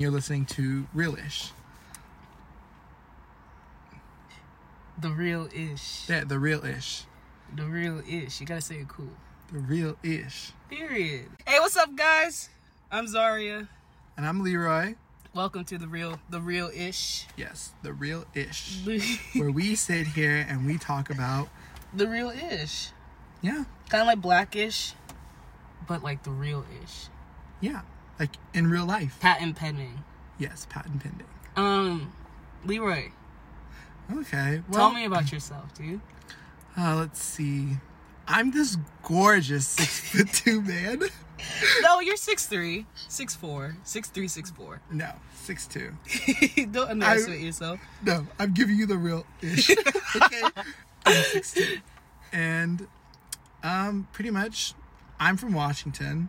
You're listening to Realish. The real ish. Yeah, the real ish. The real ish. You gotta say it cool. The real ish. Period. Hey, what's up, guys? I'm Zaria. And I'm Leroy. Welcome to the real, the real ish. Yes, the real ish. Where we sit here and we talk about, the real ish. yeah, Kind of like blackish, but like the real ish. yeah, like in real life. Patent pending. Yes, patent pending. Um, Leroy, Okay, well, tell me about yourself, dude. Uh, let's see. I'm this gorgeous six foot two man. No, you're 6'3", 6'4", 6'3", 6'4". No, six two. Don't underestimate yourself. No, I'm giving you the real ish. okay, I'm six two, and um, pretty much, I'm from Washington,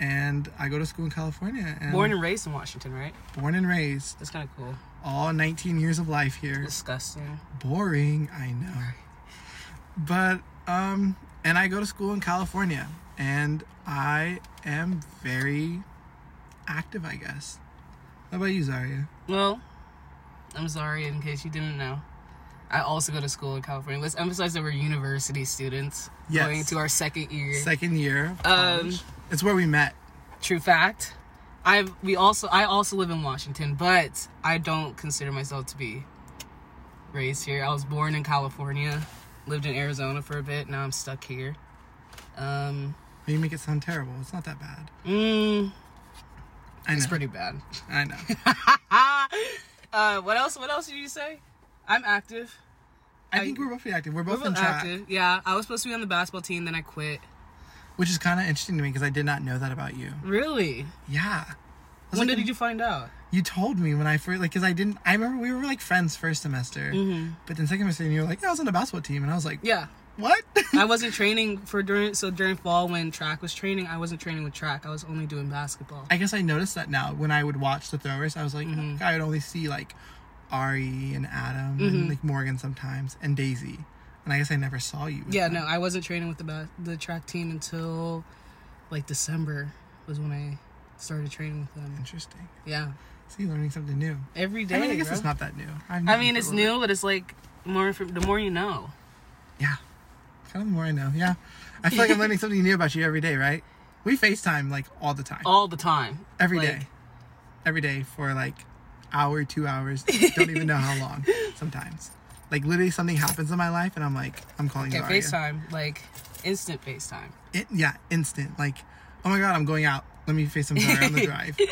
and I go to school in California. And Born and raised in Washington, right? born and raised, That's kind of cool. all 19 years of life here. Disgusting. Boring, I know. But um, and I go to school in California, and I am very active, I guess. How about you, Zaria? Well, I'm sorry in case you didn't know. I also go to school in California. Let's emphasize that we're university students Yes. going to our second year. Second year. Um, it's where we met. True fact. I we also I also live in Washington, but I don't consider myself to be raised here. I was born in California, lived in Arizona for a bit. Now I'm stuck here. Um, You make it sound terrible. It's not that bad. mm, I know. it's pretty bad. I know. uh, what else? What else did you say? I'm active. I think we're both active. We're both We're in both track, active. Yeah, I was supposed to be on the basketball team, then I quit. which is kind of interesting to me because I did not know that about you. Really? Yeah. When like, did you find out? You told me when I first, like, because I didn't. I remember we were like friends first semester, Mm-hmm. but then second semester, you were like, "Yeah, I was on the basketball team," and I was like, Yeah, "What?" I wasn't training for during so during fall when track was training. I wasn't training with track. I was only doing basketball. I guess I noticed that now when I would watch the throwers, I was like, Mm-hmm. I would only see like Ari and Adam Mm-hmm. and like Morgan sometimes and Daisy, and I guess I never saw you. Yeah, them. no, I wasn't training with the the track team until like December was when I started training with them. Interesting. Yeah, See, learning something new. every day. I mean, I guess bro. it's not that new. I mean, it's for a little new, but it's like more from the more you know. Yeah, kind of the more I know. Yeah, I feel like I'm learning something new about you every day. Right? We Facetime like all the time, all the time. every like- day, every day for like hour, two hours. Don't even know how long. Sometimes, like literally, something happens in my life, and I'm like, I'm calling Yeah, Zaria. FaceTime, like instant FaceTime. It, yeah, instant. Like, oh my god, I'm going out. Let me face some on the drive.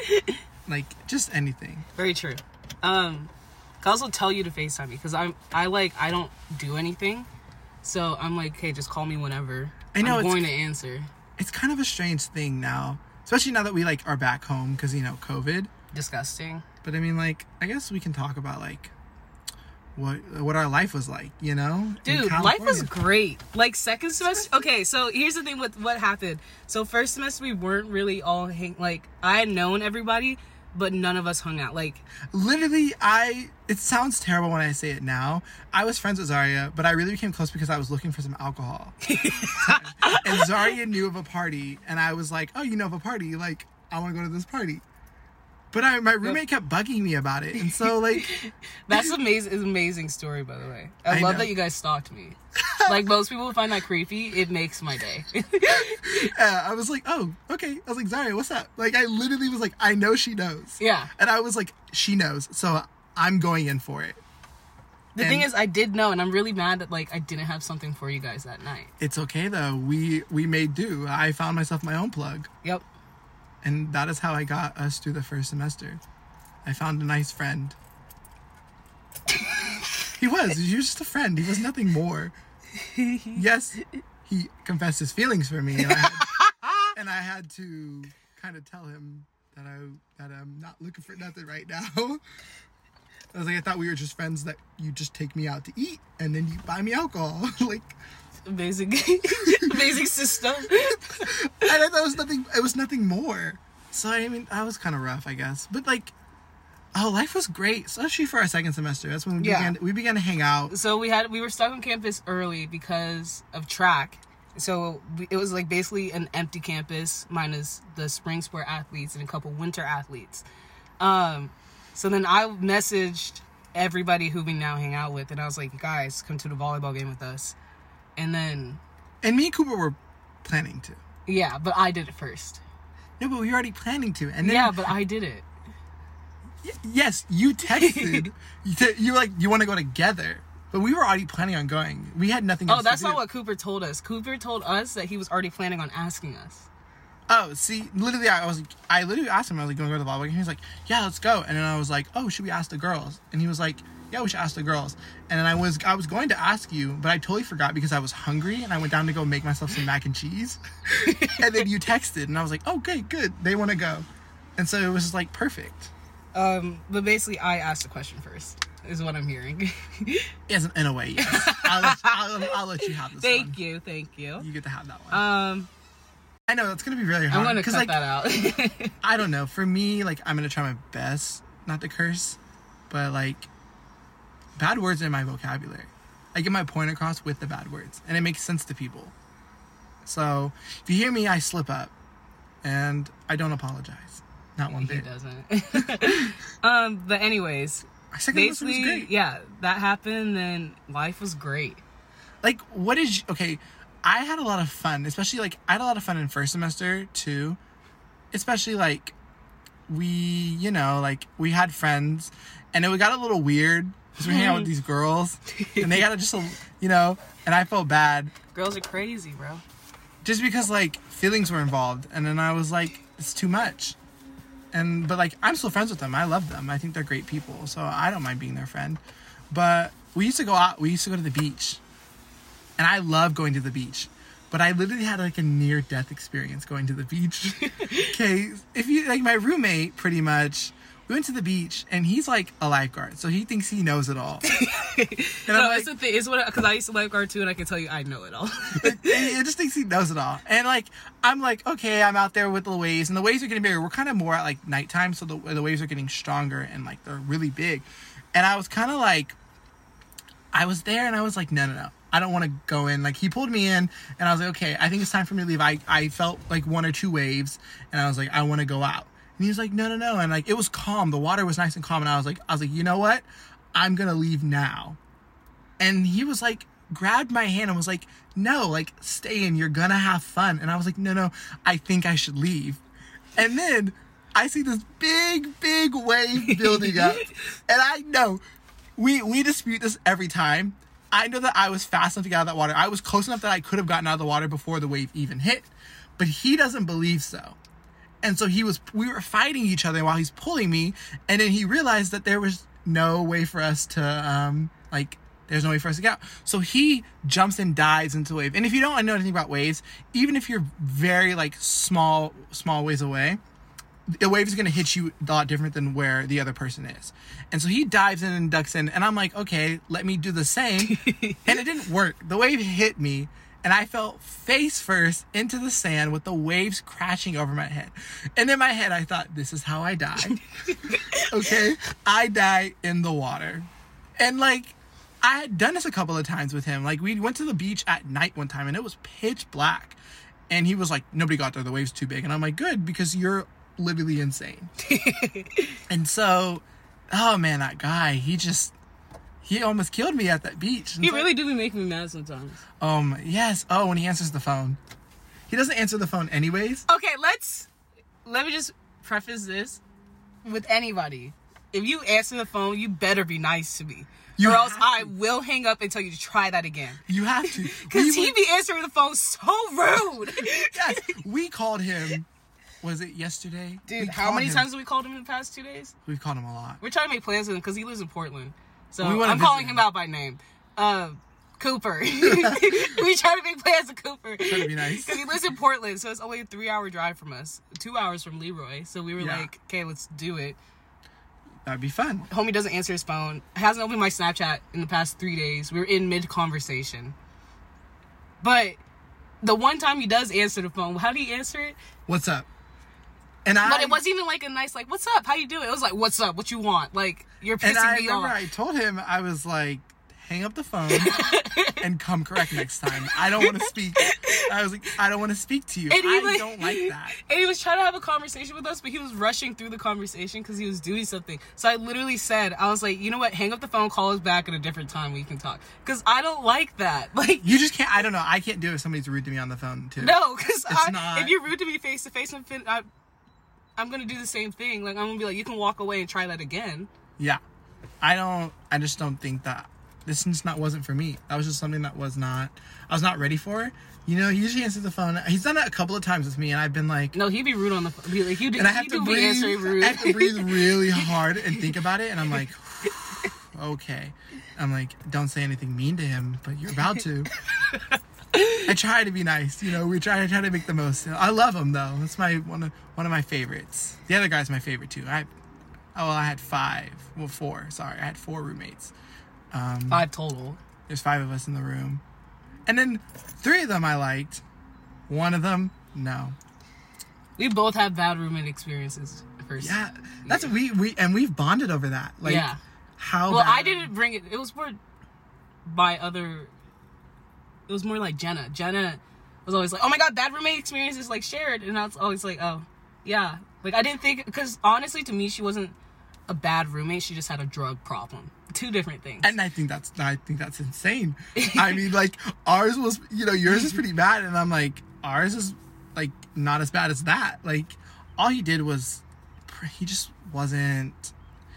Like, just anything. Very true. Um, I also tell you to FaceTime me because I'm I like I don't do anything, so I'm like, hey, just call me whenever. I know, I'm going to answer. It's kind of a strange thing now, especially now that we like are back home because you know COVID. Disgusting. But I mean, like, I guess we can talk about like what what our life was like. You know, Dude, life was great. Like second semester. Okay, so here's the thing with what happened. So first semester we weren't really all hang. Like I had known everybody, but none of us hung out. Like literally. I it sounds terrible when I say it now. I was friends with Zaria, but I really became close because I was looking for some alcohol. and Zaria knew of a party, and I was like, "Oh, you know of a party? Like, I want to go to this party." But I, my roommate kept bugging me about it, and so like, that's amazing. Is amazing story by the way. I, I love know. that you guys stalked me. like most people would find that creepy. It makes my day. uh, I was like, "Oh, okay." I was like, "Zaria, what's up?" Like, I literally was like, "I know she knows," yeah. and I was like, "She knows," so I'm going in for it. The And- thing is, I did know, and I'm really mad that like I didn't have something for you guys that night. It's okay though. We we made do. I found myself my own plug. Yep. And that is how I got us through the first semester. I found a nice friend. he was. He was just a friend. He was nothing more. Yes, he confessed his feelings for me, and I had, and I had to kind of tell him that I that I'm not looking for nothing right now. I was like, I thought we were just friends that you just take me out to eat and then you buy me alcohol. like, Amazing, amazing system. and I thought it was nothing. It was nothing more. So I mean, that was kind of rough, I guess. But like, oh, life was great, especially for our second semester. That's when we Yeah. began. We began to hang out. so we had we were stuck on campus early because of track. So we, it was like basically an empty campus minus the spring sport athletes and a couple winter athletes. Um, so then I messaged everybody who we now hang out with, and I was like, guys, come to the volleyball game with us. And then, And me and Cooper were planning to. yeah, but I did it first. No, but we were already planning to. And then Yeah, but I did it. yes, you texted. you, were like, you want to go together. But we were already planning on going. We had nothing Oh, that's not what Cooper told us. Cooper told us that he was already planning on asking us. Oh, see, literally, I was, I literally asked him, I was like, going to go to the volleyball game? He was like, yeah, let's go. And then I was like, oh, should we ask the girls? And he was like, yeah, we should ask the girls. And then I was, I was going to ask you, but I totally forgot because I was hungry and I went down to go make myself some mac and cheese. and then you texted, and I was like, okay, good, they want to go. And so it was just like perfect. Um, but basically, I asked the question first, is what I'm hearing. Yes, in a way, yes. I'll, let, I'll, I'll let you have this one. thank one. you, thank you. You get to have that one. Um, I know that's gonna be really hard. I'm gonna cut like, that out. I don't know. For me, like I'm gonna try my best not to curse, but like bad words are in my vocabulary. I get my point across with the bad words, and it makes sense to people. So if you hear me, I slip up, and I don't apologize. Not one he bit. doesn't. um, but anyways, Our second was basically, great. yeah, that happened. Then life was great. Like, what is okay? I had a lot of fun, especially like I had a lot of fun in first semester too. Especially like we, you know, like we had friends, and it got a little weird because we hang out with these girls, and they got to just, you know, and I felt bad Girls are crazy, bro. just because like feelings were involved, and then I was like, it's too much. And but like I'm still friends with them. I love them. I think they're great people, so I don't mind being their friend. But we used to go out. We used to go to the beach, and I love going to the beach. But I literally had like a near death experience going to the beach. okay, if you like my roommate, pretty much. We went to the beach, and he's like a lifeguard, so he thinks he knows it all. and No, I'm like, it's the thing. It's what because I used to lifeguard too, and I can tell you I know it all. it, it just thinks he knows it all. And like, I'm like, okay, I'm out there with the waves, and the waves are getting bigger. We're kind of more at like nighttime, so the the waves are getting stronger and like they're really big. And I was kind of like, I was there, and I was like, no, no, no. I don't want to go in. Like he pulled me in, and I was like, okay, I think it's time for me to leave. I, I felt like one or two waves, and I was like, I want to go out. And he was like, no, no, no. And like it was calm. The water was nice and calm, and I was like, I was like, you know what? I'm gonna leave now. And he was like grabbed my hand and was like no like stay in. You're gonna have fun. And i was like no no. I think i should leave. And then i see this big big wave building up. And i know we we dispute this every time. I know that i was fast enough to get out of that water. I was close enough that i could have gotten out of the water before the wave even hit. But he doesn't believe so and so he was we were fighting each other while he's pulling me and then he realized that there was no way for us to um like there's no way for us to get out. So he jumps and dives into the wave and if you don't know anything about waves even if you're very like small small ways away the wave is going to hit you a lot different than where the other person is. And so he dives in and ducks in and i'm like okay let me do the same. And it didn't work. The wave hit me and I fell face first into the sand with the waves crashing over my head. And in my head, I thought, this is how I die. okay? I die in the water. And like, I had done this a couple of times with him. Like, we went to the beach at night one time and it was pitch black. And he was like, nobody got there. The wave's too big. And I'm like, good, because you're literally insane. and so, oh man, that guy, he just, he almost killed me at that beach. He really do be making me mad sometimes. um, yes. Oh, when he answers the phone. He doesn't answer the phone anyways. Okay, let's let me just preface this with anybody. If you answer the phone, you better be nice to me. You or else have I will hang up and tell you to try that again. You have to. Cause he would- be answering the phone so rude. yes, we called him. Was it yesterday? Dude, We how many him. times have we called him in the past two days? We've called him a lot. We're trying to make plans with him because he lives in Portland. So I'm calling him. him out by name. Uh, Cooper. we try to make plans with Cooper. Trying to be nice. Because he lives in Portland, so it's only a three hour drive from us. Two hours from Leroy. So we were Yeah. like, okay, let's do it. That'd be fun. Homie doesn't answer his phone. Hasn't opened my Snapchat in the past three days. We are in mid conversation. But the one time he does answer the phone, how do he answer it? What's up? And I. But it wasn't even like a nice like, "What's up? How you doing?" It was like, "What's up? What you want?" Like you're And pissing I me remember off. I told him I was like, hang up the phone and come correct next time. I don't want to speak. I was like, I don't want to speak to you. And he I like- don't like that. And he was trying to have a conversation with us, but he was rushing through the conversation because he was doing something. So I literally said, I was like, you know what? Hang up the phone, call us back at a different time we can talk. Because I don't like that. Like, You just can't. I don't know. I can't do it if somebody's rude to me on the phone too. no, because not- if you're rude to me face to face, I'm fin- I, I'm gonna do the same thing. Like, I'm gonna be like, you can walk away and try that again. Yeah, I don't. I just don't think that this just not wasn't for me. That was just something that was not. I was not ready for. You know, he usually answers the phone. He's done it a couple of times with me, and I've been like, No, he'd be rude on the phone. Like, you do, and I have to breathe. rude. I have to breathe really hard and think about it, and I'm like, okay. I'm like, don't say anything mean to him, but you're about to. I try to be nice, you know. We try to try to make the most. I love him though. That's my one of one of my favorites. The other guy's my favorite too. I, oh, well, I had five. Well, four. Sorry, I had four roommates. Um, Five total. there's five of us in the room, and then three of them I liked. One of them, no. We both have bad roommate experiences. First. Yeah, that's we we and we've bonded over that. Like, yeah. how? Well, I didn't bring it. It was more by other. It was more like Jenna. Jenna was always like, "Oh my god, that roommate experience is like shared," and I was always like, "Oh, yeah." Like I didn't think because honestly, to me, she wasn't a bad roommate. She just had a drug problem. Two different things. And I think that's I think that's insane. I mean, like ours was, you know, yours is pretty bad, and I'm like, ours is like not as bad as that. Like, all he did was, he just wasn't.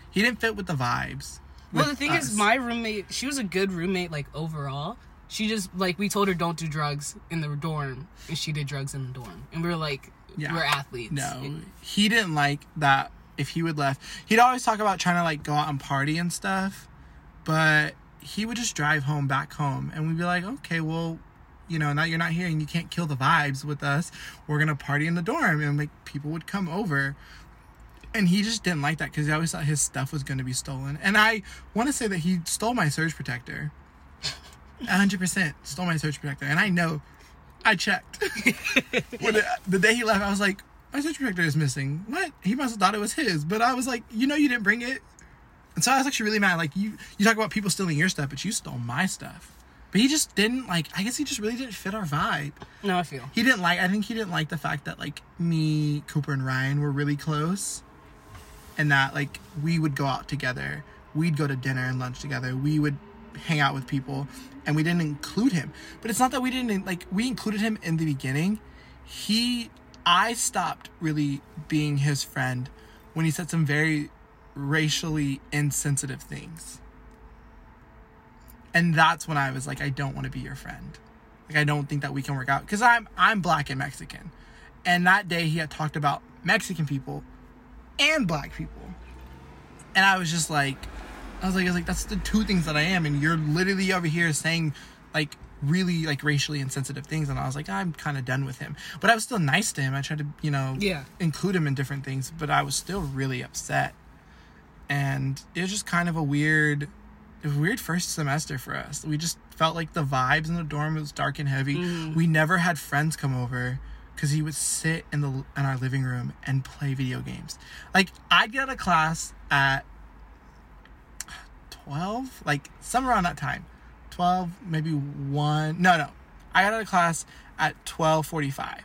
He didn't fit with the vibes. well, the thing us. is, my roommate, she was a good roommate, like overall. She just like we told her don't do drugs in the dorm, and she did drugs in the dorm, and we were like, Yeah. we're athletes. No, he didn't like that. If he would left, he'd always talk about trying to like go out and party and stuff, but he would just drive home back home, and we'd be like, okay, well, you know, now you're not here and you can't kill the vibes with us. We're gonna party in the dorm, and like people would come over, and he just didn't like that because he always thought his stuff was gonna be stolen. And I want to say that he stole my surge protector. 100% stole my surge protector, and I know I checked. when the, the day he left, I was like, my surge protector is missing. What? He must have thought it was his. But I was like, you know, you didn't bring it. And so I was actually really mad. Like you, you talk about people stealing your stuff, but you stole my stuff. But he just didn't like. I guess he just really didn't fit our vibe. No, I feel. He didn't like. I think he didn't like the fact that like me, Cooper, and Ryan were really close, and that like we would go out together. We'd go to dinner and lunch together. We would hang out with people, and we didn't include him. But it's not that we didn't like. We included him in the beginning. He, I stopped really being his friend when he said some very racially insensitive things. And that's when I was like, I don't want to be your friend. Like I don't think that we can work out because I'm I'm black and Mexican, and that day he had talked about Mexican people and black people, and I was just like, I was like, I was like, that's the two things that I am, and you're literally over here saying like really like racially insensitive things, and I was like, I'm kind of done with him, but I was still nice to him. I tried to you know Yeah. include him in different things, but I was still really upset, and it was just kind of a weird it was a weird first semester for us. We just felt like the vibes in the dorm was dark and heavy. Mm-hmm. We never had friends come over because he would sit in the in our living room and play video games. Like I'd get out of class at twelve, like somewhere around that time, twelve, maybe one. No, no, I got out of class at twelve forty-five,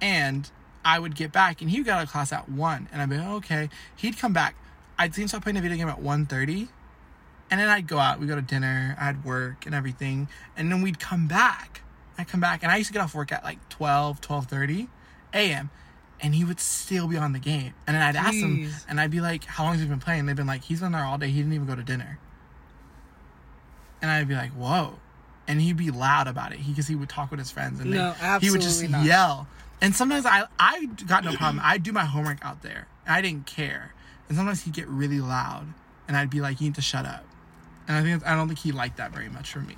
and I would get back, and he got out of class at one, and I'd be like, okay. He'd come back. I'd see him start playing a video game at 1.30 and then I'd go out, we'd go to dinner, I'd work and everything, and then we'd come back. I'd come back, and I used to get off work at like 12, 12.30 a.m., and he would still be on the game. And then I'd ask him, and I'd be like, how long has he been playing? They've been like, he's been there all day, he didn't even go to dinner. And I'd be like, whoa. And he'd be loud about it because he would talk with his friends, and No, they, he would just not. yell. And sometimes I, I got no problem. I'd do my homework out there. I didn't care. And sometimes he'd get really loud, and I'd be like, you need to shut up. And I think I don't think he liked that very much for me.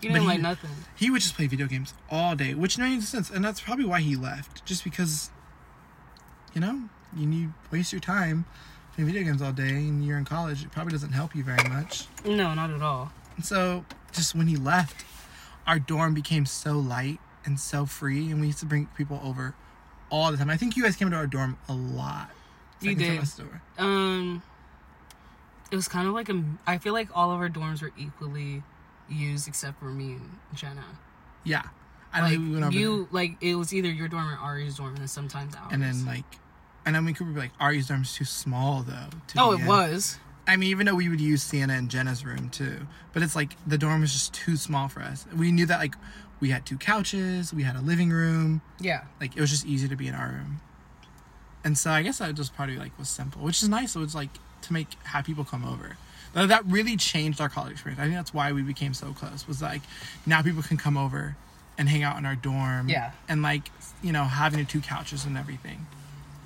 You didn't he- like nothing. He would just play video games all day, which makes sense, and that's probably why he left. Just because, you know, you need waste your time playing video games all day, and you're in college. It probably doesn't help you very much. No, not at all. And so, just when he left, our dorm became so light and so free, and we used to bring people over all the time. I think you guys came to our dorm a lot. You did. Um, It was kind of like a. I feel like all of our dorms were equally used except for me and Jenna. Yeah. I Like think we went over you, like it was either your dorm or Ari's dorm, and then sometimes ours. and then like and then we could be like Ari's dorm's too small though. to oh, it in. was. I mean, even though we would use Sienna and Jenna's room too, but it's like the dorm was just too small for us. We knew that like we had two couches, we had a living room, Yeah. like it was just easy to be in our room. And so I guess that just probably like was simple, which is nice. So it's like to make have people come over. But that really changed our college experience. I think that's why we became so close. Was like now people can come over and hang out in our dorm. Yeah. And like you know having the two couches and everything.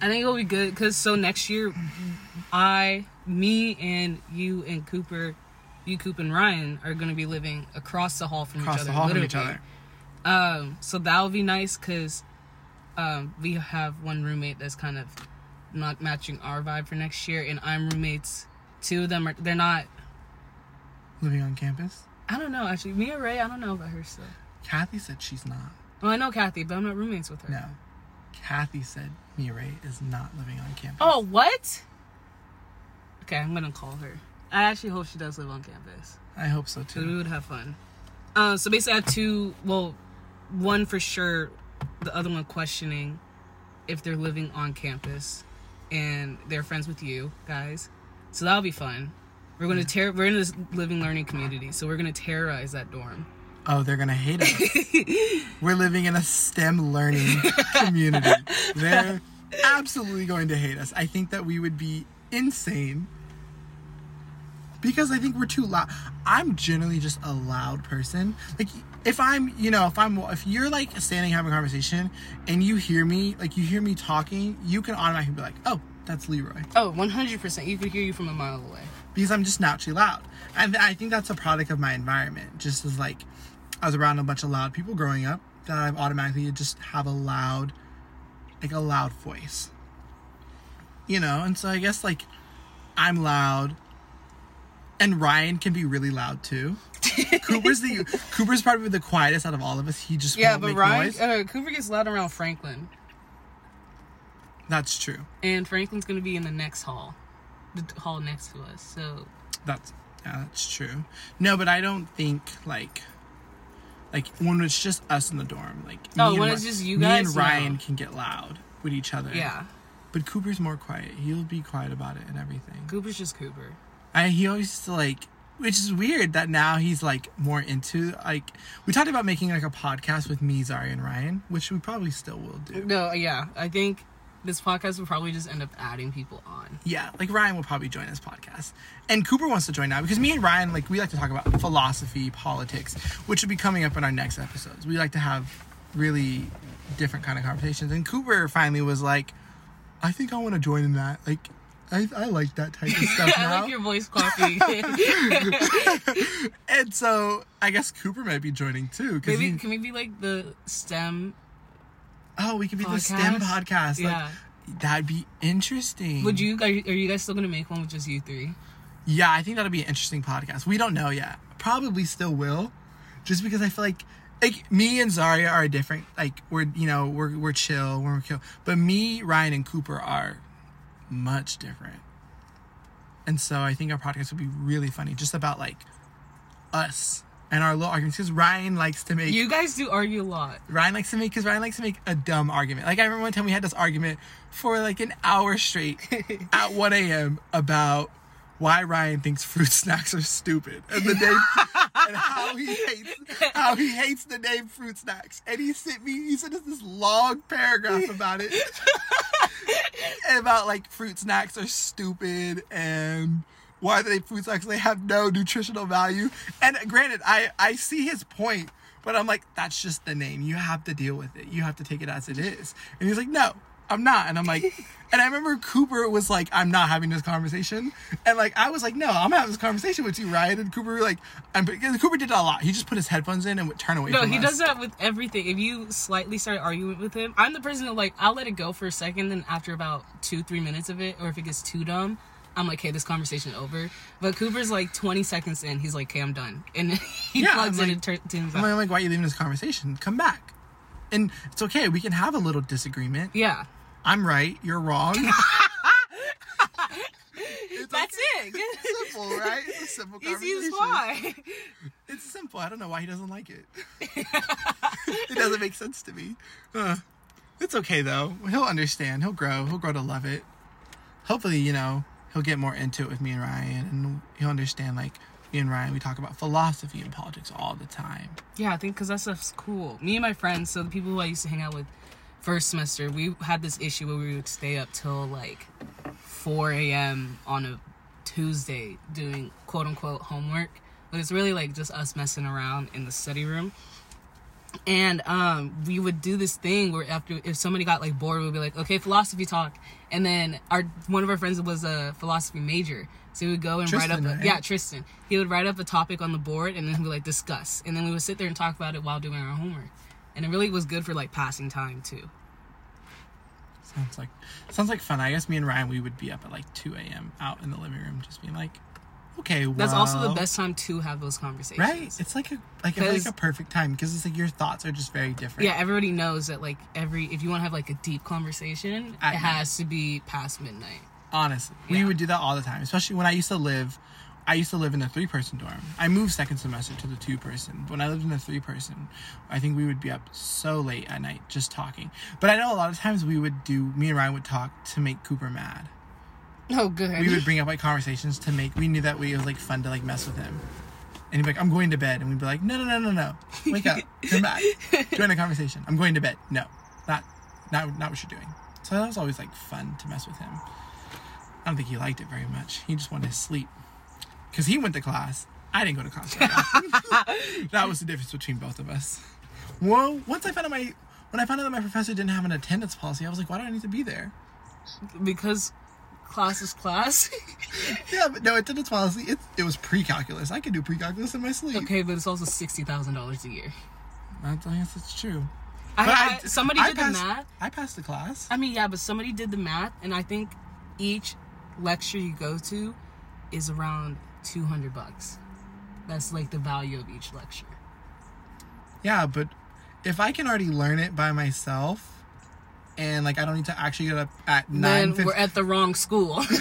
I think it'll be good because so next year, I, me, and you and Cooper, you, Coop, and Ryan are going to be living across the hall from Across each other. the hall from each other. Um, so that'll be nice because um, we have one roommate that's kind of not matching our vibe for next year, and I'm roommates. Two of them are they're not. Living on campus. I don't know actually. Mia Ray, I don't know about her still. Kathy said she's not. Well, I know Kathy, but I'm not roommates with her. No. Kathy said Mia Ray is not living on campus. Oh, what? Okay, I'm gonna call her. I actually hope she does live on campus. I hope so too. we would have fun. Uh, so basically, I have two. Well, one for sure. The other one questioning if they're living on campus, and they're friends with you guys. So that'll be fun. We're gonna tear. We're in this living learning community, so we're gonna terrorize that dorm. Oh, they're gonna hate us. We're living in a STEM learning community. They're absolutely going to hate us. I think that we would be insane because I think we're too loud. I'm generally just a loud person. Like if I'm, you know, if I'm, if you're like standing having a conversation and you hear me, like you hear me talking, you can automatically be like, oh, that's Leroy. Oh, 100. percent You could hear you from a mile away. because I'm just naturally loud. And I think that's a product of my environment. Just as like I was around a bunch of loud people growing up, that I've automatically just have a loud, like a loud voice. You know, and so I guess like I'm loud, and Ryan can be really loud too. Cooper's the Cooper's probably the quietest out of all of us. He just Yeah, but Ryan uh, Cooper gets loud around Franklin, That's true. and Franklin's gonna be in the next hall, the hall next to us. So That's yeah, that's true. No, but I don't think like like when it's just us in the dorm, like Oh, me when and it's just you guys, me and Ryan No. can get loud with each other. yeah, but Cooper's more quiet. He'll be quiet about it and everything. Cooper's just Cooper. I he always used to like, which is weird that now he's like more into like we talked about making like a podcast with me, Zari, and Ryan, which we probably still will do. No, yeah, I think this podcast would probably just end up adding people on. Yeah, like Ryan will probably join this podcast. And Cooper wants to join now because me and Ryan, like, we like to talk about philosophy, politics, which will be coming up in our next episodes. We like to have really different kind of conversations. And Cooper finally was like, I think I want to join in that. Like, I, I like that type of stuff I like your voice coffee. and so I guess Cooper might be joining too. Maybe he- can we be like the STEM? Oh, we could be the STEM Podcast? podcast. Like, Yeah. that'd be interesting. Would you? Are you are you guys still gonna make one with just you three? Yeah, I think that'll be an interesting podcast. We don't know yet. Probably still will, just because I feel like like me and Zaria are different. Like we're you know we're we're chill, we're chill. But me, Ryan, and Cooper are much different. And so I think our podcast would be really funny, just about like us and our little arguments. Because Ryan likes to make You guys do argue a lot. Ryan likes to make because Ryan likes to make a dumb argument. Like I remember one time we had this argument for like an hour straight at 1 a.m. about why Ryan thinks fruit snacks are stupid and the name and how he hates how he hates the name fruit snacks. And he sent me he sent us this long paragraph about it. And about like fruit snacks are stupid and why they fruit snacks they have no nutritional value. And granted, I I see his point, but I'm like that's just the name. You have to deal with it. You have to take it as it is. And he's like, no. I'm not, and I'm like, and I remember Cooper was like, "I'm not having this conversation," and like I was like, "No, I'm having this conversation with you, Ryan." And Cooper like, "I'm," because Cooper did that a lot. He just put his headphones in and would turn away. No, he us. does that with everything. If you slightly start arguing with him, I'm the person that like I'll let it go for a second, then after about two, three minutes of it, or if it gets too dumb, I'm like, okay, this conversation over. But Cooper's like 20 seconds in, he's like, okay, I'm done, and he Yeah, plugs I'm in like- and turns I'm like, why are you leaving this conversation? Come back. And it's okay. We can have a little disagreement. Yeah, I'm right. You're wrong. That's okay. it. It's simple, right? It's a simple Easy conversation. as why. It's simple. I don't know why he doesn't like it. it doesn't make sense to me. Uh, it's okay though. He'll understand. He'll grow. He'll grow to love it. Hopefully, you know, he'll get more into it with me and Ryan, and he'll understand. Like me and Ryan, we talk about philosophy and politics all the time. Yeah, I think because that stuff's cool. Me and my friends, so the people who I used to hang out with first semester, we had this issue where we would stay up till like 4 a.m. on a Tuesday doing quote unquote homework. But it's really like just us messing around in the study room. And um, we would do this thing where after if somebody got like bored, we'd be like, okay, philosophy talk. And then our one of our friends was a philosophy major, so he would go and write up. A, right? Yeah, Tristan. He would write up a topic on the board, and then we like discuss, and then we would sit there and talk about it while doing our homework. And it really was good for like passing time too. Sounds like sounds like fun. I guess me and Ryan, we would be up at like 2 a.m. out in the living room, just being like, okay, well, That's also the best time to have those conversations. Right? It's like a like feel a perfect time because it's like your thoughts are just very different. Yeah, everybody knows that like every if you want to have like a deep conversation, At it has to be past midnight. Honestly, we would do that all the time, especially when I used to live. I used to live in a three person dorm. I moved second semester to the two person. When I lived in a three person, I think we would be up so late at night just talking. But I know a lot of times we would do, me and Ryan would talk to make Cooper mad. Oh, good. We would bring up like conversations to make, we knew that we, it was like fun to like mess with him. And he'd be like, I'm going to bed. And we'd be like, no, no, no, no, no. Wake up. Come back. Join the conversation. I'm going to bed. No, not, not, not what you're doing. So that was always like fun to mess with him. I don't think he liked it very much. He just wanted to sleep. Because he went to class. I didn't go to class. often. that was the difference between both of us. Well, once I found out my, when I found out that my professor didn't have an attendance policy, I was like, why do I need to be there? because class is class. Yeah, but no attendance policy. It, it was pre-calculus. I could do pre-calculus in my sleep. okay, but it's also sixty thousand dollars a year. I guess it's true. I, But I- somebody I did passed, the math. I passed the class. I mean, yeah, but somebody did the math, and I think each lecture you go to is around two hundred bucks. That's like the value of each lecture. Yeah, but if I can already learn it by myself, and like I don't need to actually get up at nine Then we're at the wrong school.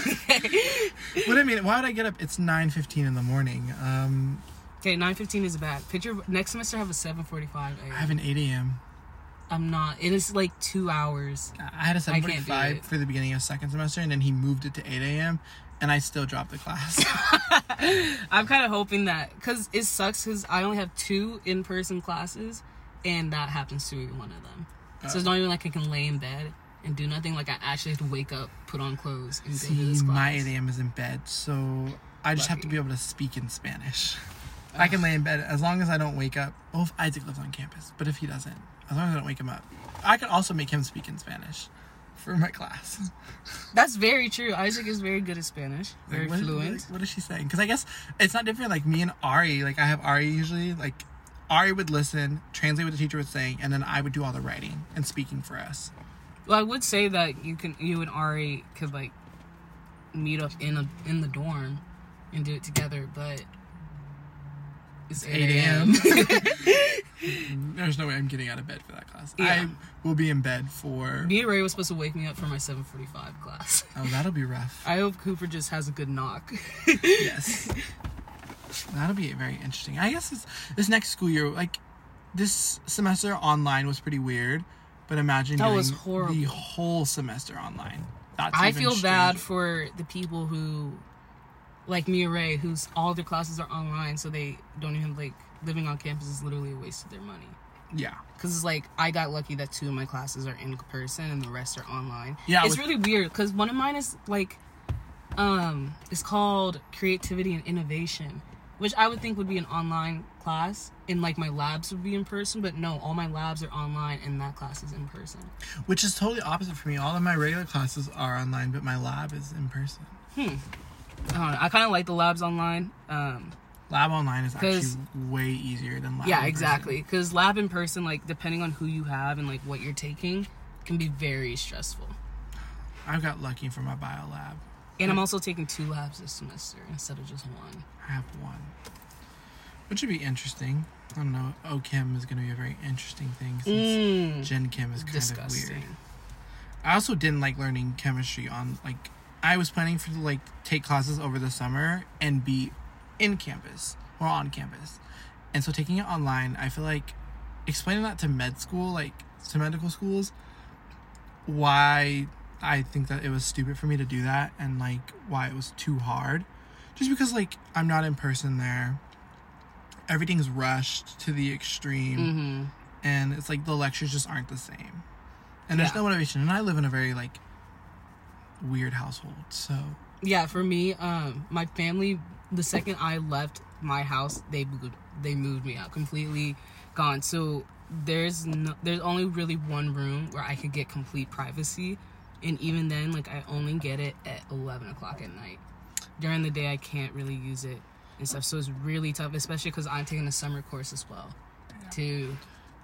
What do I mean, why would I get up? It's nine fifteen in the morning. Um, okay, nine fifteen is bad. Picture next semester I have a seven forty five. I have an eight a.m. I'm not. It is like two hours. I had a seven forty-five it. for the beginning of second semester, and then he moved it to eight a.m. And I still dropped the class. I'm kind of hoping that because it sucks because I only have two in person classes, and that happens to be one of them. So it's not even like I can lay in bed and do nothing. Like I actually have to wake up, put on clothes, and go to this class. my 8 a.m. is in bed, so I just have to be able to speak in Spanish. I can lay in bed as long as I don't wake up. Oh, if Isaac lives on campus, but if he doesn't, as long as I don't wake him up, I can also make him speak in Spanish for my class. That's very true. Isaac is very good at Spanish, very Like, what, fluent. like, what is she saying? Because I guess it's not different. Like me and Ari, like I have Ari usually. Like Ari would listen, translate what the teacher was saying, and then I would do all the writing and speaking for us. Well, I would say that you can, you and Ari could like meet up in a in the dorm and do it together, but it's 8 a.m. There's no way I'm getting out of bed for that class. Yeah. I will be in bed for. Mia Ray was supposed to wake me up for my 7:45 class. Oh, that'll be rough. I hope Cooper just has a good knock. yes. That'll be very interesting. I guess this, this next school year, like this semester online was pretty weird, but imagine That doing was horrible. the whole semester online. That's I feel bad for the people who, like Mia Ray, whose all their classes are online, so they don't even like living on campus is literally a waste of their money. Yeah, Cause it's like I got lucky that two of my classes are in person and the rest are online. Yeah, it's with- really weird because one of mine is like, um, it's called creativity and innovation, which I would think would be an online class, and like my labs would be in person. But no, all my labs are online, and that class is in person. which is totally opposite for me. All of my regular classes are online, but my lab is in person. Hmm. I don't know. I kind of like the labs online. Um, Lab online is actually way easier than lab. yeah, exactly. Because lab in person, like depending on who you have and like what you're taking, can be very stressful. I got lucky for my bio lab. And I'm also taking two labs this semester instead of just one. I have one, which would be interesting. I don't know. OChem is going to be a very interesting thing since Mm, Gen Chem is kind of weird. I also didn't like learning chemistry on like I was planning for like take classes over the summer and be in campus or on campus. And so taking it online, I feel like explaining that to med school, like to medical schools, why I think that it was stupid for me to do that and like why it was too hard. Just because like I'm not in person there. Everything's rushed to the extreme Mm-hmm. and it's like the lectures just aren't the same. And there's no motivation. And I live in a very like weird household. So Yeah, for me, um, my family. The second I left my house, they moved. They moved me out completely, gone. So there's no, there's only really one room where I could get complete privacy, and even then, like I only get it at eleven o'clock at night. During the day, I can't really use it and stuff. So it's really tough, especially because I'm taking a summer course as well, to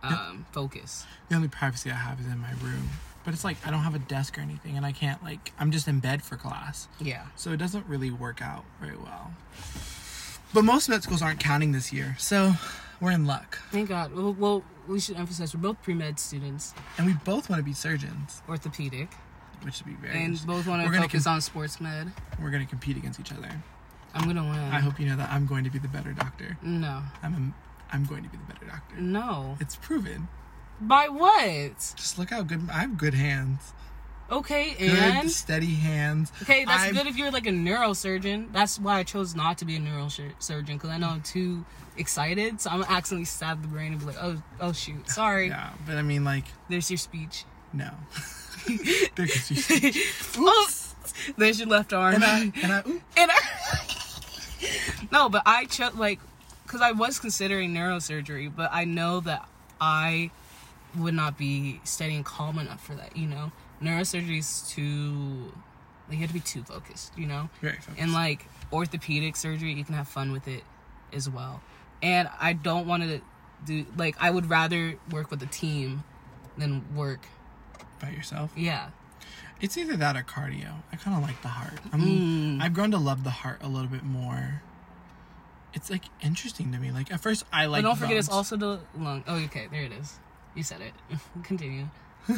um, focus. the only privacy I have is in my room. But it's like I don't have a desk or anything and I can't like I'm just in bed for class. Yeah. So it doesn't really work out very well. But most med schools aren't counting this year. So we're in luck. Thank God. Well, well, we should emphasize we're both pre med students, And we both want to be surgeons, orthopedic. Which would be very and both want to focus com- on sports med. we're gonna compete against each other. I'm gonna win. I hope you know that I'm going to be the better doctor. No, I'm a, I'm going to be the better doctor. no. It's proven. By what? Just look how good I have good hands. Okay, Good and steady hands. okay, that's I'm- good if you're like a neurosurgeon. That's why I chose not to be a neurosurgeon because I know I'm too excited, so I'm gonna accidentally stab the brain and be like, oh, oh shoot, sorry. Yeah, but I mean like There's your speech. no. there goes you. Oh, there's your left arm. And I and I ooh, And I- no, but I chose like because I was considering neurosurgery, but I know that I would not be steady and calm enough for that. You know, neurosurgery is too like you have to be too focused. You know, very focused. and like orthopedic surgery, you can have fun with it as well. And I don't want to do like I would rather work with a team than work. By yourself. Yeah, It's either that or cardio. I kind of like the heart. I'm, Mm. I've grown to love the heart a little bit more. It's like interesting to me. Like at first, I like. but don't forget it's also the lung. Oh, okay, there it is. You said it. Continue.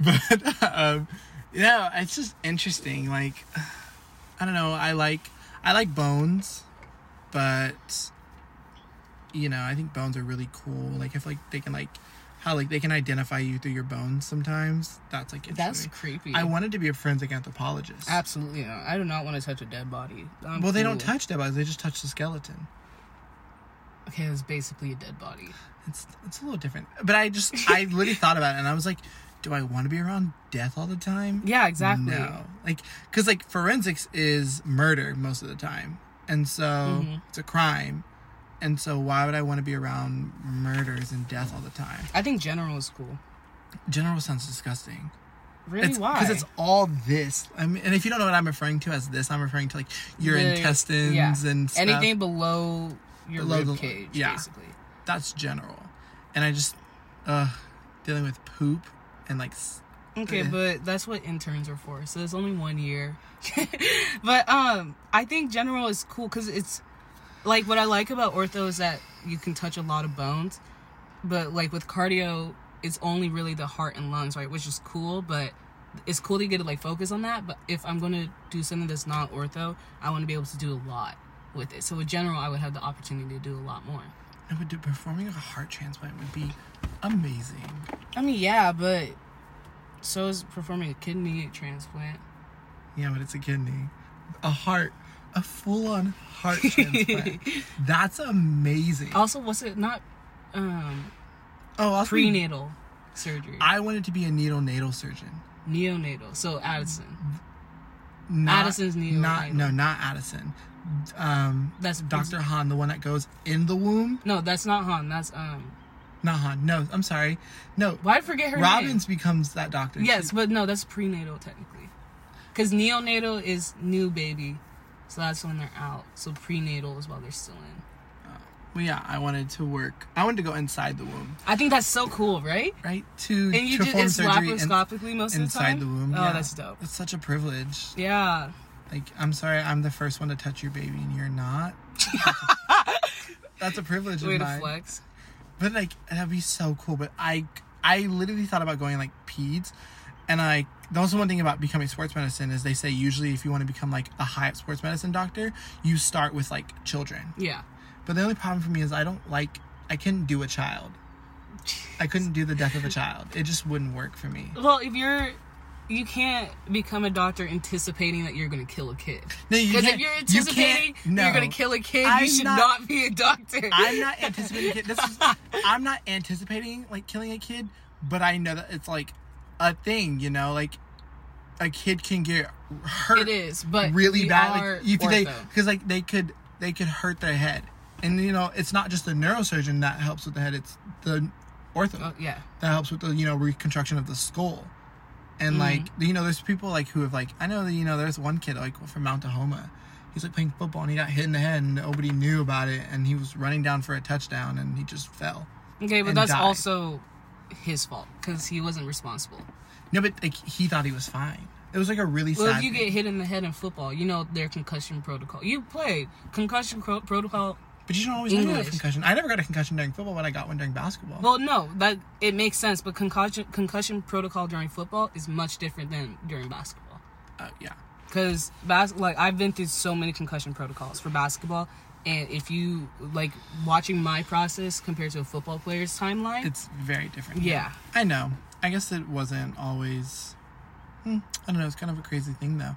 but um, yeah, it's just interesting. Like I don't know. I like I like bones, but you know, I think bones are really cool. Like if like they can like how like they can identify you through your bones sometimes. That's like That's creepy. I wanted to be a forensic anthropologist. Absolutely not. I do not want to touch a dead body. I'm Well, they don't touch dead bodies; they just touch the skeleton. Okay, it's basically a dead body. It's it's a little different. But I just I literally thought about it, and I was like, do I want to be around death all the time? Yeah, exactly. No, like because like forensics is murder most of the time, and so Mhm. it's a crime, and so why would I want to be around murders and death all the time? I think general is cool. General sounds disgusting. Really? It's, Why? Because it's all this. I mean, and if you don't know what I'm referring to as this, I'm referring to like your The- intestines yeah. and stuff. anything below your Below rib the- cage, yeah. basically. That's general, and I just uh dealing with poop and like Okay, Yeah. but that's what interns are for. So it's only one year. but um, I think general is cool because it's like what I like about ortho is that you can touch a lot of bones, but like with cardio, it's only really the heart and lungs, right? Which is cool, but it's cool to get to like focus on that. But if I'm gonna do something that's not ortho, I want to be able to do a lot with it. So in general, I would have the opportunity to do a lot more. I would do performing a heart transplant would be amazing. I mean, yeah, but so is performing a kidney transplant. Yeah, but it's a kidney, a heart, a full-on heart transplant. That's amazing. Also, was it not um Oh, also, prenatal surgery? I wanted to be a neonatal surgeon. Neonatal. So Addison. Not, Addison's neonatal. Not no, not Addison. Um, That's Dr. Han, the one that goes in the womb. No, that's not Han. That's um. Not Han. No, I'm sorry. No, Why I forget her name? Robbins becomes that doctor. name? Yes, but no, that's prenatal technically. Because neonatal is new baby, so that's when they're out. So prenatal is while they're still in. Oh. Well, yeah, I wanted to work. I wanted to go inside the womb, I think that's so cool, right? right? To And you just it's surgery in- laparoscopically most of the time. inside the womb. Oh, yeah. that's dope. It's such a privilege. Yeah. Like, I'm sorry, I'm the first one to touch your baby, and you're not. That's a privilege Way to mine. flex. But like, that'd be so cool. But I, I literally thought about going like peds, And like the also one thing about becoming sports medicine is they say usually if you want to become like a high sports medicine doctor, you start with like children. Yeah. But the only problem for me is I don't like I couldn't do a child. I couldn't do the death of a child. It just wouldn't work for me. Well, if you're you can't become a doctor anticipating that you're going to kill a kid. No, you Because if you're anticipating you're no. going to kill a kid, I'm you should not- not, be a doctor. I'm not anticipating this is I'm not anticipating like killing a kid, but I know that it's like a thing, you know, like a kid can get hurt It is, but really bad like you they because like they could they could hurt their head. And you know, it's not just the neurosurgeon that helps with the head, it's the ortho Oh, yeah. that helps with the you know reconstruction of the skull and Mm-hmm. like you know there's people like who have like i know that you know there's one kid like from mount Tahoma. he's like playing football and he got hit in the head and nobody knew about it and he was running down for a touchdown and he just fell Okay, but that's died. also his fault because he wasn't responsible. no but like he thought he was fine it was like a really Well, sad if you thing. get hit in the head in football, you know their concussion protocol. You played concussion pro- protocol. but you don't always you have a concussion i never got a concussion during football but i got one during basketball Well, no, that it makes sense, but concussion concussion protocol during football is much different than during basketball. uh, yeah Because bas- like I've been through so many concussion protocols for basketball, and if you like watching my process compared to a football player's timeline, it's very different. Yeah, i know. I guess it wasn't always hmm, i don't know it's kind of a crazy thing though.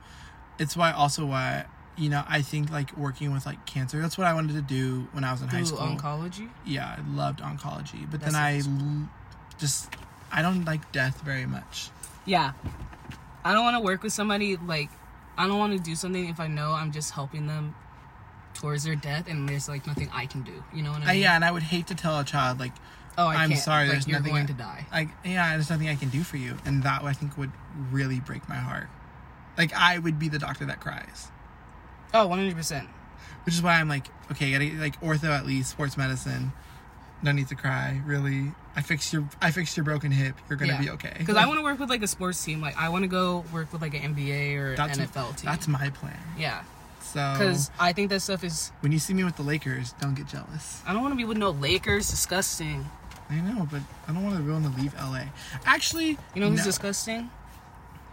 It's why also why you know i think like working with like cancer that's what i wanted to do when i was in high school. oncology. yeah i loved oncology but That's then i just i don't like death very much. Yeah, I don't want to work with somebody like I don't want to do something if I know I'm just helping them towards their death and there's like nothing I can do. You know what I mean? yeah and i would hate to tell a child like Oh, I I'm can't. sorry, Like, there's you're nothing going I- to die. like yeah there's nothing i can do for you and that i think would really break my heart like i would be the doctor that cries Oh, 100 percent. which is why i'm like okay gotta get, like ortho at least sports medicine no need to cry really i fixed your i fixed your broken hip you're gonna be okay Because I want to work with like a sports team. Like I want to go work with like an NBA or that's NFL team. that's my plan yeah. So Because I think that stuff is. when you see me with the lakers don't get jealous I don't want to be with no Lakers. Disgusting. i know but i don't want everyone to leave la actually You know who's no. disgusting?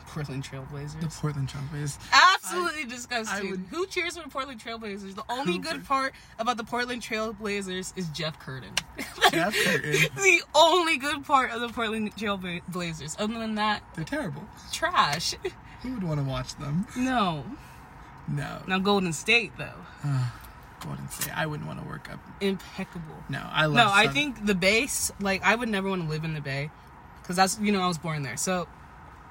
Portland Trailblazers. the portland trailblazers Absolutely disgusting. I would- Who cheers for the Portland Trailblazers? The only Cooper. good part about the Portland Trailblazers is Jeff Curtin. Jeff Curtin. the only good part of the Portland Trailblazers. Other than that, they're terrible trash. who would want to watch them no. No Now Golden State though, golden state i wouldn't want to work up impeccable. no i love No, I think the base. Like, I would never want to live in the Bay, because that's you know I was born there. So,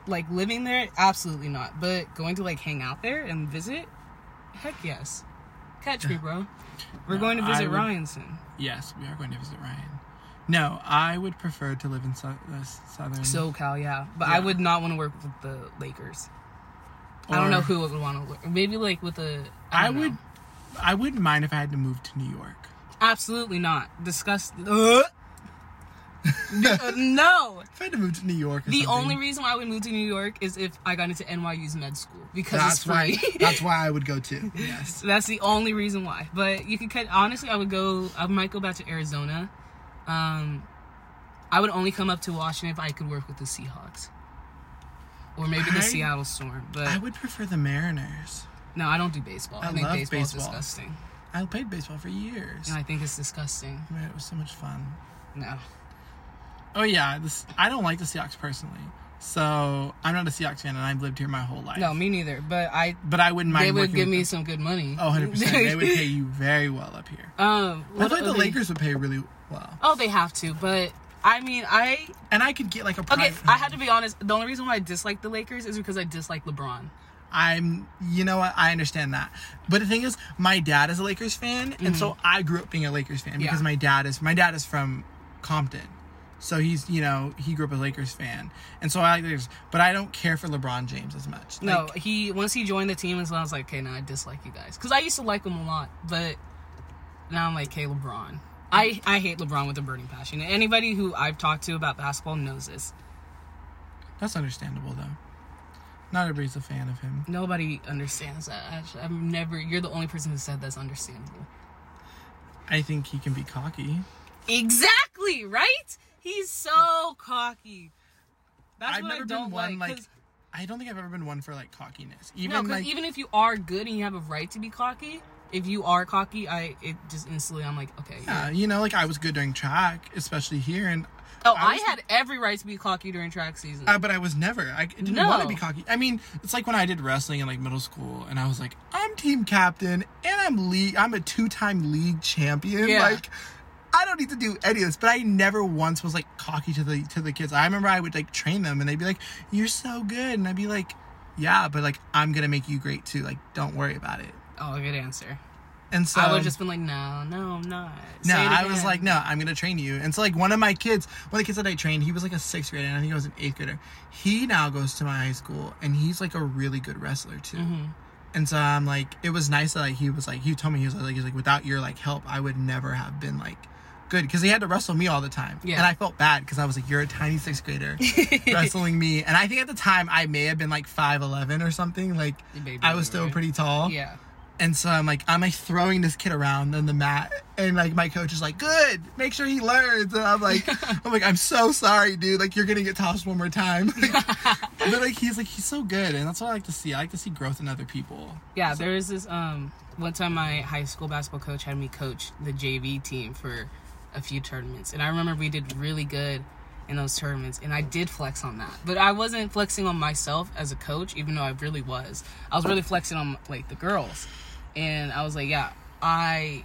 like living there, absolutely not. But going to like hang out there and visit, heck yes. Catch me, bro. We're No, going to visit would- Ryan soon. Yes, we are going to visit Ryan. No, I would prefer to live in so- uh, southern. SoCal, yeah. But I would not want to work with the Lakers. I don't know who would want to work. Maybe like with a. I, I, would. know. I wouldn't mind if I had to move to New York. Absolutely not. Disgusting. Uh, no. If I had to move to New York, or The something, only reason why I would move to New York is if I got into NYU's med school because that's why. That's why I would go too. Yes. That's the only reason why. But you could cut. Honestly, I would go. I might go back to Arizona. Um, I would only come up to Washington if I could work with the Seahawks, or maybe the I- Seattle Storm. But I would prefer the Mariners. no, I don't do baseball. I, I think love baseball baseball. disgusting, I played baseball for years. and I think it's disgusting. Man, it was so much fun. No, Oh yeah, this I don't like the Seahawks personally. So I'm not a Seahawks fan, and I've lived here my whole life. no, me neither. But I, but I wouldn't mind. they would give me them. some good money. Oh, 100 percent. They would pay you very well up here. Um, I thought the Lakers would pay really well, Oh, they have to. But I mean, I and I could get like a. okay. private I had to be honest. The only reason why I dislike the Lakers is because I dislike LeBron. I'm, you know what? I understand that. But the thing is, my dad is a Lakers fan, and so I grew up being a Lakers fan because Mm-hmm. Yeah. my dad is my dad is from Compton, so he's you know he grew up a Lakers fan, and so I like Lakers. But I don't care for LeBron James as much. No, Like, he once he joined the team, and so I was like, okay, now I dislike you guys because I used to like him a lot, but now I'm like, okay, LeBron. I I hate LeBron with a burning passion. Anybody who I've talked to about basketball knows this. that's understandable though. Not everybody's a fan of him. Nobody understands that. Actually, I've never. You're the only person who said that's understandable. I think he can be cocky. Exactly right. He's so cocky. That's I've what never I don't been one like. like. I don't think I've ever been one for like cockiness. no, because like even if you are good and you have a right to be cocky, if you are cocky, I it just instantly I'm like, okay. yeah, you know, like I was good during track, especially here, and Oh, I I, had every right to be cocky during track season. uh, but I was never. I didn't No. want to be cocky. I mean, it's like when I did wrestling in like middle school, and I was like, I'm team captain, and I'm league. I'm a two-time league champion. Yeah. Like, I don't need to do any of this. But I never once was like cocky to the to the kids. I remember I would like train them, and they'd be like, "You're so good," and I'd be like, "Yeah, but like I'm gonna make you great too. Like, don't worry about it." Oh, good answer. And so I would have just been like, no, no, I'm not. No, Say I was like, no, I'm gonna train you. And so like one of my kids, one of the kids that I trained, he was like a sixth grader, and I think I was an eighth grader. He now goes to my high school, and he's like a really good wrestler too. Mm-hmm. And so I'm like, it was nice that like he was like, he told me he was like, he's like, without your like help, I would never have been like good because he had to wrestle me all the time. Yeah. And I felt bad because I was like, you're a tiny sixth grader wrestling me, and I think at the time I may have been like five eleven or something. Like I was still right? pretty tall. Yeah. And so I'm like, I'm like throwing this kid around on the mat, and like my coach is like, "Good, make sure he learns." And I'm like, I'm like, I'm so sorry, dude. Like you're gonna get tossed one more time. but like he's like he's so good, and that's what I like to see. I like to see growth in other people. Yeah, there was this um one time my high school basketball coach had me coach the JV team for a few tournaments. And I remember we did really good in those tournaments and I did flex on that. But I wasn't flexing on myself as a coach even though I really was. I was really flexing on like the girls. And I was like, yeah, I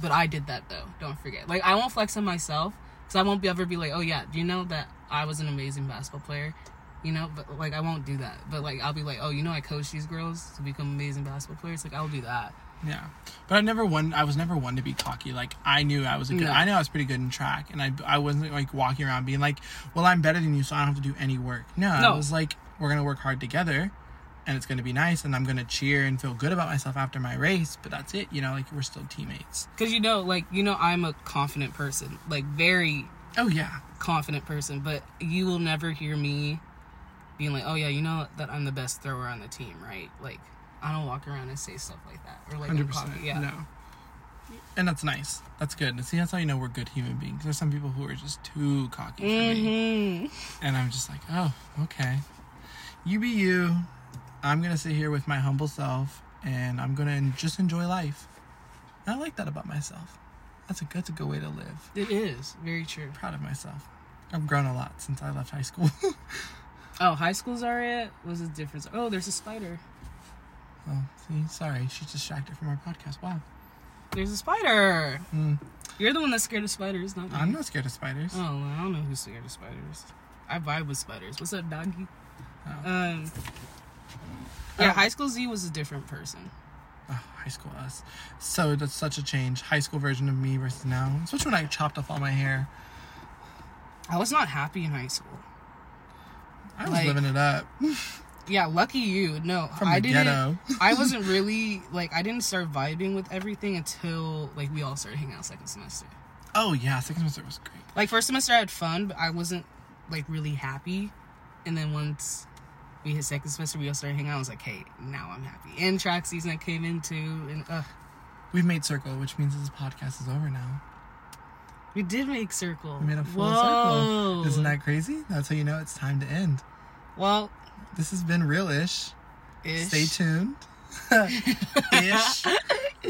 but I did that though. Don't forget. Like I won't flex on myself cuz I won't be ever be like, "Oh yeah, do you know that I was an amazing basketball player?" You know, but like I won't do that. But like I'll be like, "Oh, you know I coach these girls to become amazing basketball players." Like I'll do that. Yeah, but I never one. I was never one to be cocky. Like I knew I was a good. No. I knew I was pretty good in track, and I I wasn't like walking around being like, "Well, I'm better than you, so I don't have to do any work." No, No. I was like, "We're gonna work hard together." And it's gonna be nice, and I'm gonna cheer and feel good about myself after my race. But that's it, you know. Like we're still teammates. Cuz you know, like you know I'm a confident person. Like very Oh yeah, confident person, but you will never hear me being like, "Oh yeah, you know that I'm the best thrower on the team, right?" Like I don't walk around and say stuff like that or like I'm hundred percent. Yeah. No, and that's nice. That's good. See, that's how you know we're good human beings. There's some people who are just too cocky for me, Mhm. and I'm just like, oh, okay. You be you. I'm gonna sit here with my humble self, and I'm gonna just enjoy life. And I like that about myself. That's a good, that's a good way to live. It is very true. Proud of myself. I've grown a lot since I left high school. Oh, high school's alright. What's the difference? Oh, there's a spider. oh, see, sorry, she's distracted from our podcast. Wow. There's a spider. Mm, You're the one that's scared of spiders, not me. I'm not scared of spiders. Oh, well, I don't know who's scared of spiders. I vibe with spiders. What's up, doggy? Oh. Um. Yeah, Oh. high school Z was a different person. Oh, high school us. So that's such a change. High school version of me versus now. Especially when I chopped off all my hair. I was not happy in high school. I was Like- living it up. Yeah, lucky you. No, From I didn't. ghetto. I wasn't really like I didn't start vibing with everything until like we all started hanging out second semester. Oh yeah, second semester was great. Like first semester I had fun, but I wasn't like really happy. And then once we hit second semester, we all started hanging out. I was like, hey, now I'm happy. And track season I came into, and uh, We've made circle, which means this podcast is over now. we did make circle. We made a full Whoa. circle. Isn't that crazy? That's how you know it's time to end. well? This has been real-ish. Ish. Stay tuned. Ish.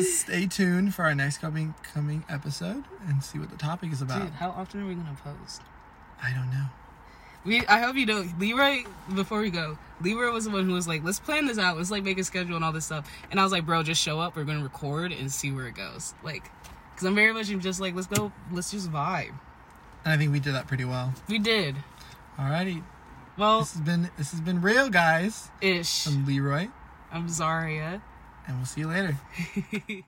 Stay tuned for our next coming coming episode and see what the topic is about. Dude, how often are we gonna post? I don't know. We, I hope you know, Leroy. Before we go, Leroy was the one who was like, "Let's plan this out. Let's like make a schedule and all this stuff." And I was like, "Bro, just show up. We're gonna record and see where it goes." Like, because I'm very much just like, "Let's go. Let's just vibe." And I think we did that pretty well. We did. Alrighty. Well, This has been this has been real, guys. ish. I'm Leroy, I'm Zaria. and we'll see you later.